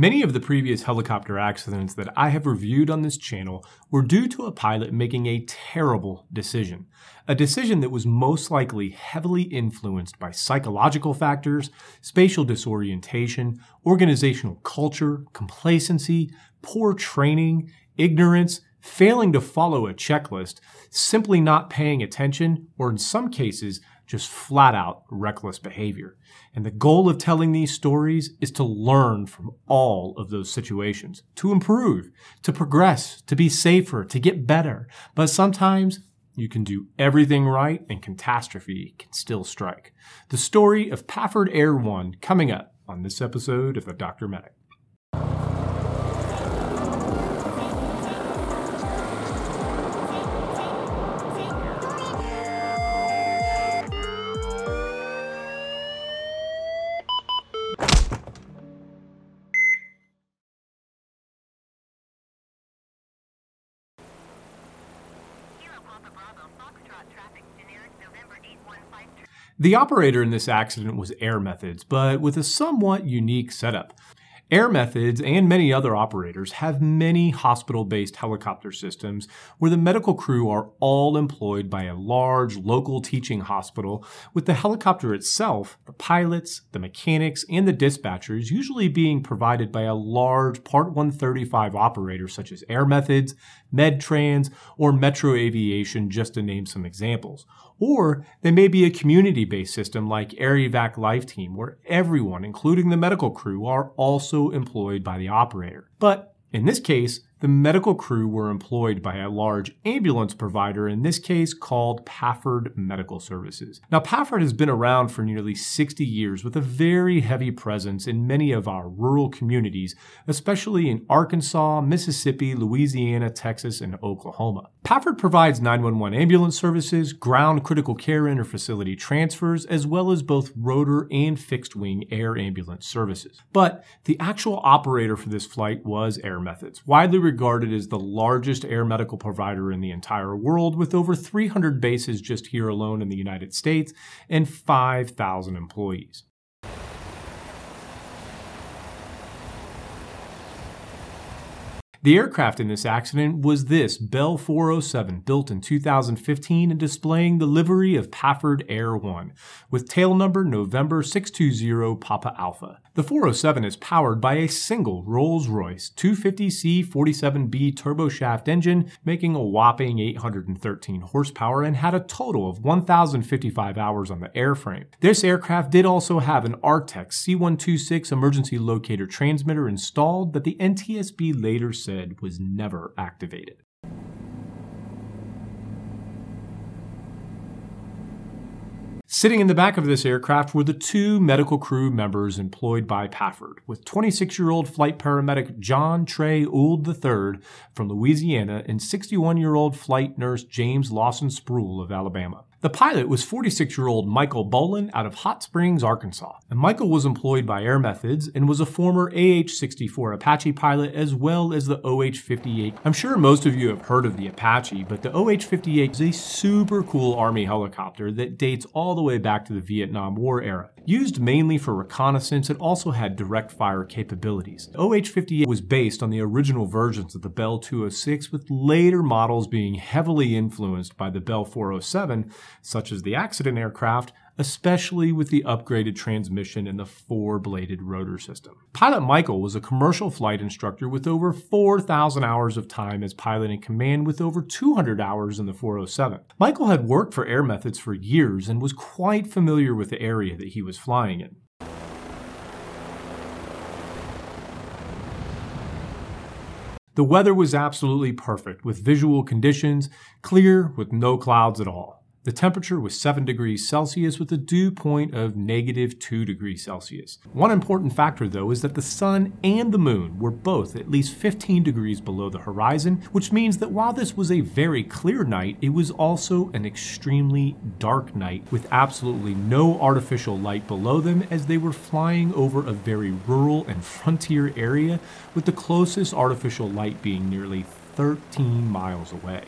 Many of the previous helicopter accidents that I have reviewed on this channel were due to a pilot making a terrible decision. A decision that was most likely heavily influenced by psychological factors, spatial disorientation, organizational culture, complacency, poor training, ignorance, failing to follow a checklist, simply not paying attention, or in some cases, just flat out reckless behavior. And the goal of telling these stories is to learn from all of those situations, to improve, to progress, to be safer, to get better. But sometimes you can do everything right and catastrophe can still strike. The story of Pafford Air One coming up on this episode of the Dr. Medic. The operator in this accident was Air Methods, but with a somewhat unique setup. Air Methods and many other operators have many hospital based helicopter systems where the medical crew are all employed by a large local teaching hospital, with the helicopter itself, the pilots, the mechanics, and the dispatchers usually being provided by a large Part 135 operator such as Air Methods, MedTrans, or Metro Aviation, just to name some examples. Or they may be a community based system like AirEvac Life Team, where everyone, including the medical crew, are also employed by the operator. But in this case, the medical crew were employed by a large ambulance provider, in this case called Pafford Medical Services. Now, Pafford has been around for nearly 60 years with a very heavy presence in many of our rural communities, especially in Arkansas, Mississippi, Louisiana, Texas, and Oklahoma. Pafford provides 911 ambulance services, ground critical care interfacility transfers, as well as both rotor and fixed wing air ambulance services. But the actual operator for this flight was Air Methods, widely regarded as the largest air medical provider in the entire world, with over 300 bases just here alone in the United States and 5,000 employees. The aircraft in this accident was this Bell 407, built in 2015 and displaying the livery of Pafford Air 1, with tail number November 620 Papa Alpha. The 407 is powered by a single Rolls-Royce 250C 47B turboshaft engine, making a whopping 813 horsepower and had a total of 1,055 hours on the airframe. This aircraft did also have an Artex C126 emergency locator transmitter installed that the NTSB later said was never activated. Sitting in the back of this aircraft were the two medical crew members employed by Pafford, with 26 year old flight paramedic John Trey Ould III from Louisiana and 61 year old flight nurse James Lawson Spruill of Alabama. The pilot was 46 year old Michael Bolin out of Hot Springs, Arkansas. And Michael was employed by Air Methods and was a former AH 64 Apache pilot as well as the OH 58. I'm sure most of you have heard of the Apache, but the OH 58 is a super cool Army helicopter that dates all the way back to the Vietnam War era. Used mainly for reconnaissance, it also had direct fire capabilities. OH 58 was based on the original versions of the Bell 206, with later models being heavily influenced by the Bell 407 such as the accident aircraft, especially with the upgraded transmission and the four bladed rotor system. Pilot Michael was a commercial flight instructor with over 4,000 hours of time as pilot in command, with over 200 hours in the 407. Michael had worked for Air Methods for years and was quite familiar with the area that he was flying in. The weather was absolutely perfect, with visual conditions clear with no clouds at all. The temperature was 7 degrees Celsius with a dew point of negative 2 degrees Celsius. One important factor, though, is that the sun and the moon were both at least 15 degrees below the horizon, which means that while this was a very clear night, it was also an extremely dark night with absolutely no artificial light below them as they were flying over a very rural and frontier area, with the closest artificial light being nearly 13 miles away.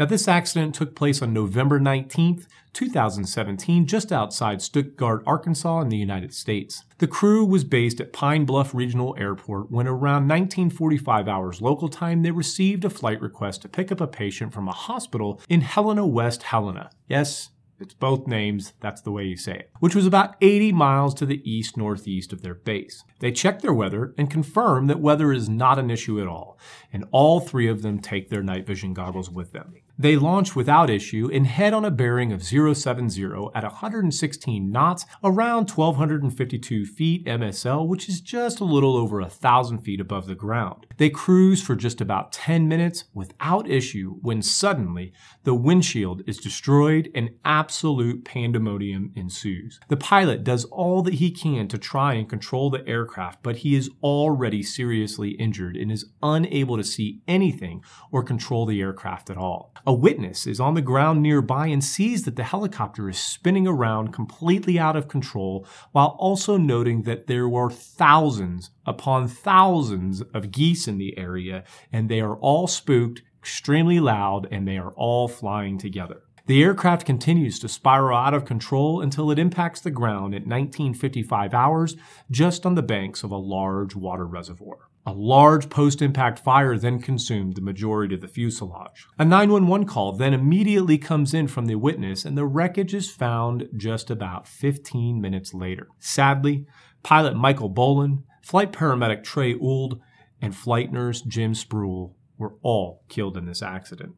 Now, this accident took place on November 19th, 2017, just outside Stuttgart, Arkansas, in the United States. The crew was based at Pine Bluff Regional Airport when, around 1945 hours local time, they received a flight request to pick up a patient from a hospital in Helena, West Helena. Yes, it's both names, that's the way you say it, which was about 80 miles to the east northeast of their base. They check their weather and confirm that weather is not an issue at all, and all three of them take their night vision goggles with them. They launch without issue and head on a bearing of 070 at 116 knots around 1252 feet MSL, which is just a little over a thousand feet above the ground. They cruise for just about 10 minutes without issue when suddenly the windshield is destroyed and absolute pandemonium ensues. The pilot does all that he can to try and control the aircraft, but he is already seriously injured and is unable to see anything or control the aircraft at all. A witness is on the ground nearby and sees that the helicopter is spinning around completely out of control while also noting that there were thousands upon thousands of geese in the area and they are all spooked, extremely loud, and they are all flying together. The aircraft continues to spiral out of control until it impacts the ground at 1955 hours just on the banks of a large water reservoir. A large post impact fire then consumed the majority of the fuselage. A 911 call then immediately comes in from the witness, and the wreckage is found just about 15 minutes later. Sadly, pilot Michael Bolin, flight paramedic Trey Ould, and flight nurse Jim Spruill were all killed in this accident.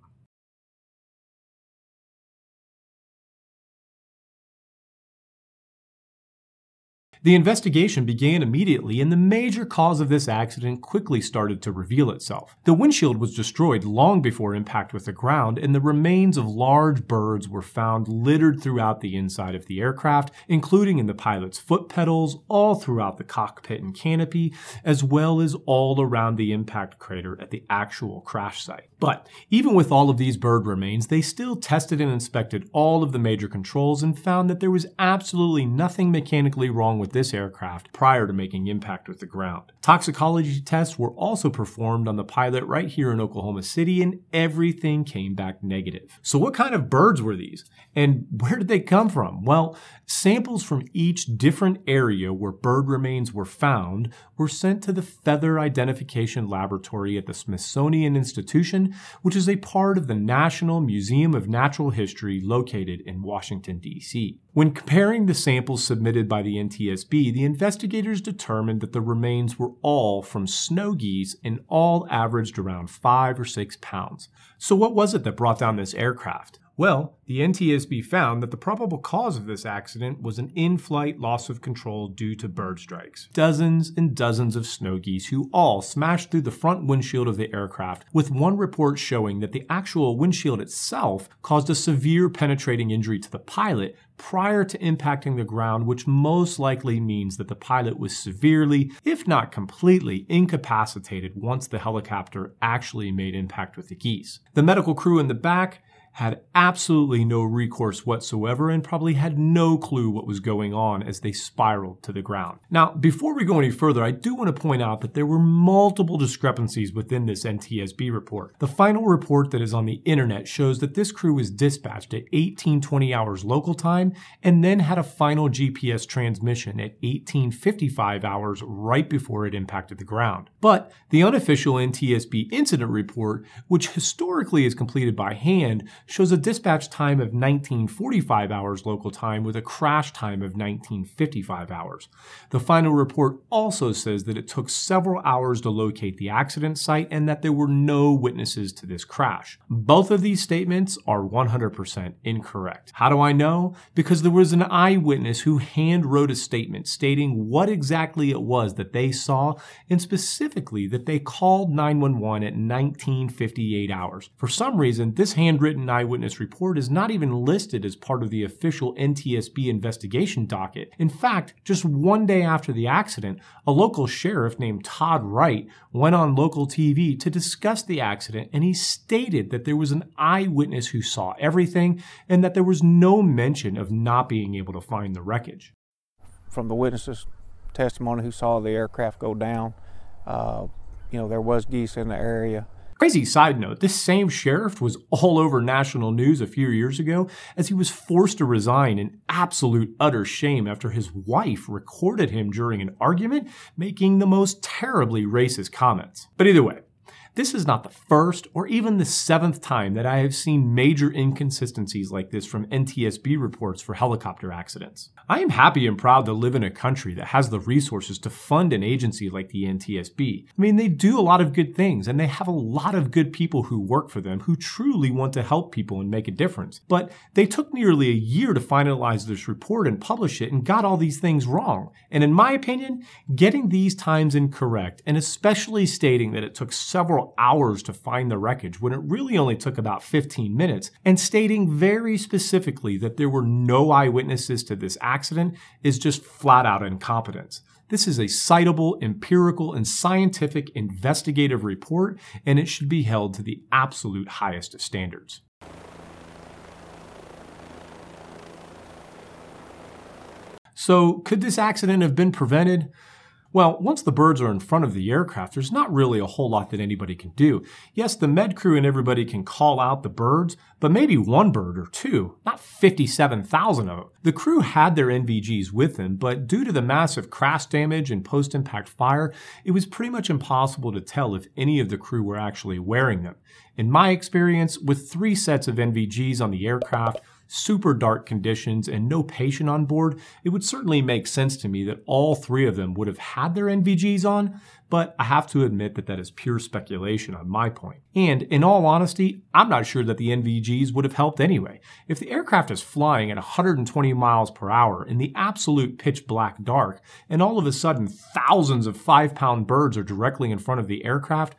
The investigation began immediately, and the major cause of this accident quickly started to reveal itself. The windshield was destroyed long before impact with the ground, and the remains of large birds were found littered throughout the inside of the aircraft, including in the pilot's foot pedals, all throughout the cockpit and canopy, as well as all around the impact crater at the actual crash site. But even with all of these bird remains, they still tested and inspected all of the major controls and found that there was absolutely nothing mechanically wrong with this aircraft prior to making impact with the ground. Toxicology tests were also performed on the pilot right here in Oklahoma City, and everything came back negative. So, what kind of birds were these? And where did they come from? Well, samples from each different area where bird remains were found were sent to the Feather Identification Laboratory at the Smithsonian Institution, which is a part of the National Museum of Natural History located in Washington, D.C. When comparing the samples submitted by the NTSB, the investigators determined that the remains were all from snow geese and all averaged around 5 or 6 pounds. So, what was it that brought down this aircraft? Well, the NTSB found that the probable cause of this accident was an in flight loss of control due to bird strikes. Dozens and dozens of snow geese who all smashed through the front windshield of the aircraft, with one report showing that the actual windshield itself caused a severe penetrating injury to the pilot prior to impacting the ground, which most likely means that the pilot was severely, if not completely, incapacitated once the helicopter actually made impact with the geese. The medical crew in the back had absolutely no recourse whatsoever and probably had no clue what was going on as they spiraled to the ground. Now, before we go any further, I do want to point out that there were multiple discrepancies within this NTSB report. The final report that is on the internet shows that this crew was dispatched at 1820 hours local time and then had a final GPS transmission at 1855 hours right before it impacted the ground. But the unofficial NTSB incident report, which historically is completed by hand, shows a dispatch time of 1945 hours local time with a crash time of 1955 hours. The final report also says that it took several hours to locate the accident site and that there were no witnesses to this crash. Both of these statements are 100% incorrect. How do I know? Because there was an eyewitness who hand wrote a statement stating what exactly it was that they saw and specifically that they called 911 at 1958 hours. For some reason, this handwritten eyewitness report is not even listed as part of the official NTSB investigation docket. In fact, just one day after the accident, a local sheriff named Todd Wright went on local TV to discuss the accident and he stated that there was an eyewitness who saw everything and that there was no mention of not being able to find the wreckage. From the witnesses' testimony who saw the aircraft go down, uh, you know, there was geese in the area Crazy side note this same sheriff was all over national news a few years ago as he was forced to resign in absolute utter shame after his wife recorded him during an argument making the most terribly racist comments. But either way, this is not the first or even the seventh time that I have seen major inconsistencies like this from NTSB reports for helicopter accidents. I am happy and proud to live in a country that has the resources to fund an agency like the NTSB. I mean, they do a lot of good things and they have a lot of good people who work for them who truly want to help people and make a difference. But they took nearly a year to finalize this report and publish it and got all these things wrong. And in my opinion, getting these times incorrect and especially stating that it took several several hours to find the wreckage when it really only took about 15 minutes, and stating very specifically that there were no eyewitnesses to this accident is just flat out incompetence. This is a citable, empirical, and scientific investigative report, and it should be held to the absolute highest of standards. So, could this accident have been prevented? Well, once the birds are in front of the aircraft, there's not really a whole lot that anybody can do. Yes, the med crew and everybody can call out the birds, but maybe one bird or two, not 57,000 of them. The crew had their NVGs with them, but due to the massive crash damage and post impact fire, it was pretty much impossible to tell if any of the crew were actually wearing them. In my experience, with three sets of NVGs on the aircraft, super dark conditions, and no patient on board, it would certainly make sense to me that all three of them would have had their NVGs on, but I have to admit that that is pure speculation on my point. And in all honesty, I'm not sure that the NVGs would have helped anyway. If the aircraft is flying at 120 miles per hour in the absolute pitch black dark, and all of a sudden thousands of five pound birds are directly in front of the aircraft,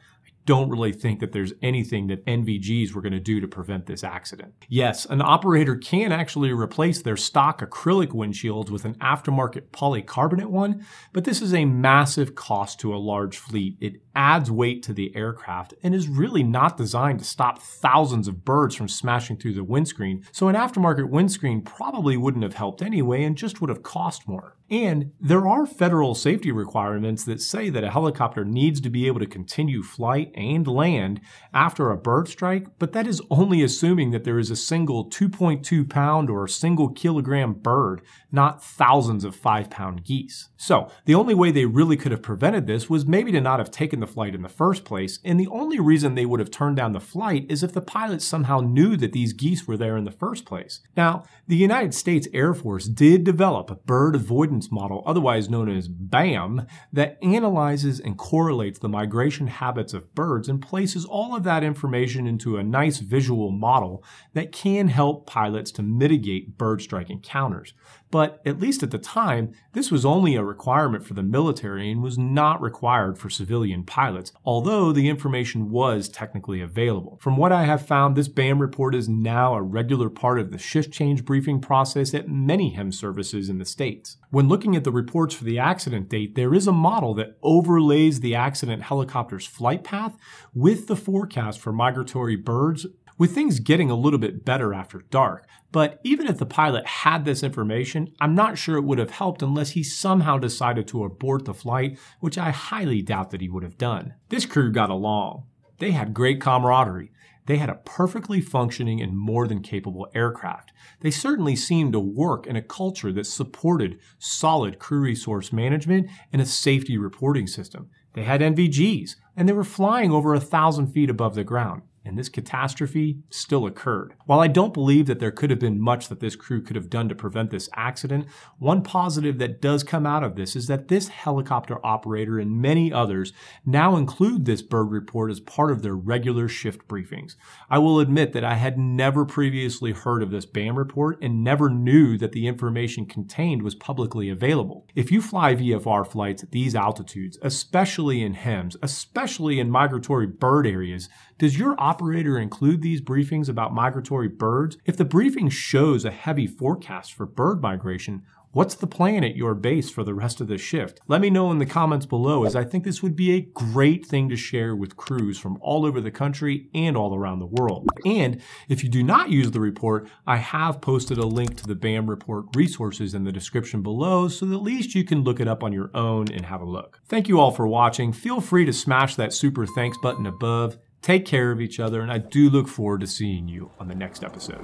don't really think that there's anything that NVGs were going to do to prevent this accident. Yes, an operator can actually replace their stock acrylic windshields with an aftermarket polycarbonate one, but this is a massive cost to a large fleet. It adds weight to the aircraft and is really not designed to stop thousands of birds from smashing through the windscreen, so an aftermarket windscreen probably wouldn't have helped anyway and just would have cost more. And there are federal safety requirements that say that a helicopter needs to be able to continue flight and land after a bird strike, but that is only assuming that there is a single 2.2 pound or single kilogram bird, not thousands of 5 pound geese. So, the only way they really could have prevented this was maybe to not have taken the flight in the first place, and the only reason they would have turned down the flight is if the pilots somehow knew that these geese were there in the first place. Now, the United States Air Force did develop a bird avoidance model, otherwise known as BAM, that analyzes and correlates the migration habits of birds and places all of that information into a nice visual model that can help pilots to mitigate bird strike encounters. But at least at the time, this was only a requirement for the military and was not required for civilian pilots, although the information was technically available. From what I have found, this BAM report is now a regular part of the shift change briefing process at many HEM services in the States. When looking at the reports for the accident date, there is a model that overlays the accident helicopter's flight path with the forecast for migratory birds with things getting a little bit better after dark. But even if the pilot had this information, I'm not sure it would have helped unless he somehow decided to abort the flight, which I highly doubt that he would have done. This crew got along. They had great camaraderie. They had a perfectly functioning and more than capable aircraft. They certainly seemed to work in a culture that supported solid crew resource management and a safety reporting system. They had NVGs, and they were flying over a thousand feet above the ground and this catastrophe still occurred. While I don't believe that there could have been much that this crew could have done to prevent this accident, one positive that does come out of this is that this helicopter operator and many others now include this bird report as part of their regular shift briefings. I will admit that I had never previously heard of this BAM report and never knew that the information contained was publicly available. If you fly VFR flights at these altitudes, especially in HEMS, especially in migratory bird areas, does your operator include these briefings about migratory birds? If the briefing shows a heavy forecast for bird migration, What's the plan at your base for the rest of the shift? Let me know in the comments below as I think this would be a great thing to share with crews from all over the country and all around the world. And if you do not use the report, I have posted a link to the BAM report resources in the description below so at least you can look it up on your own and have a look. Thank you all for watching. Feel free to smash that super thanks button above Take care of each other, and I do look forward to seeing you on the next episode.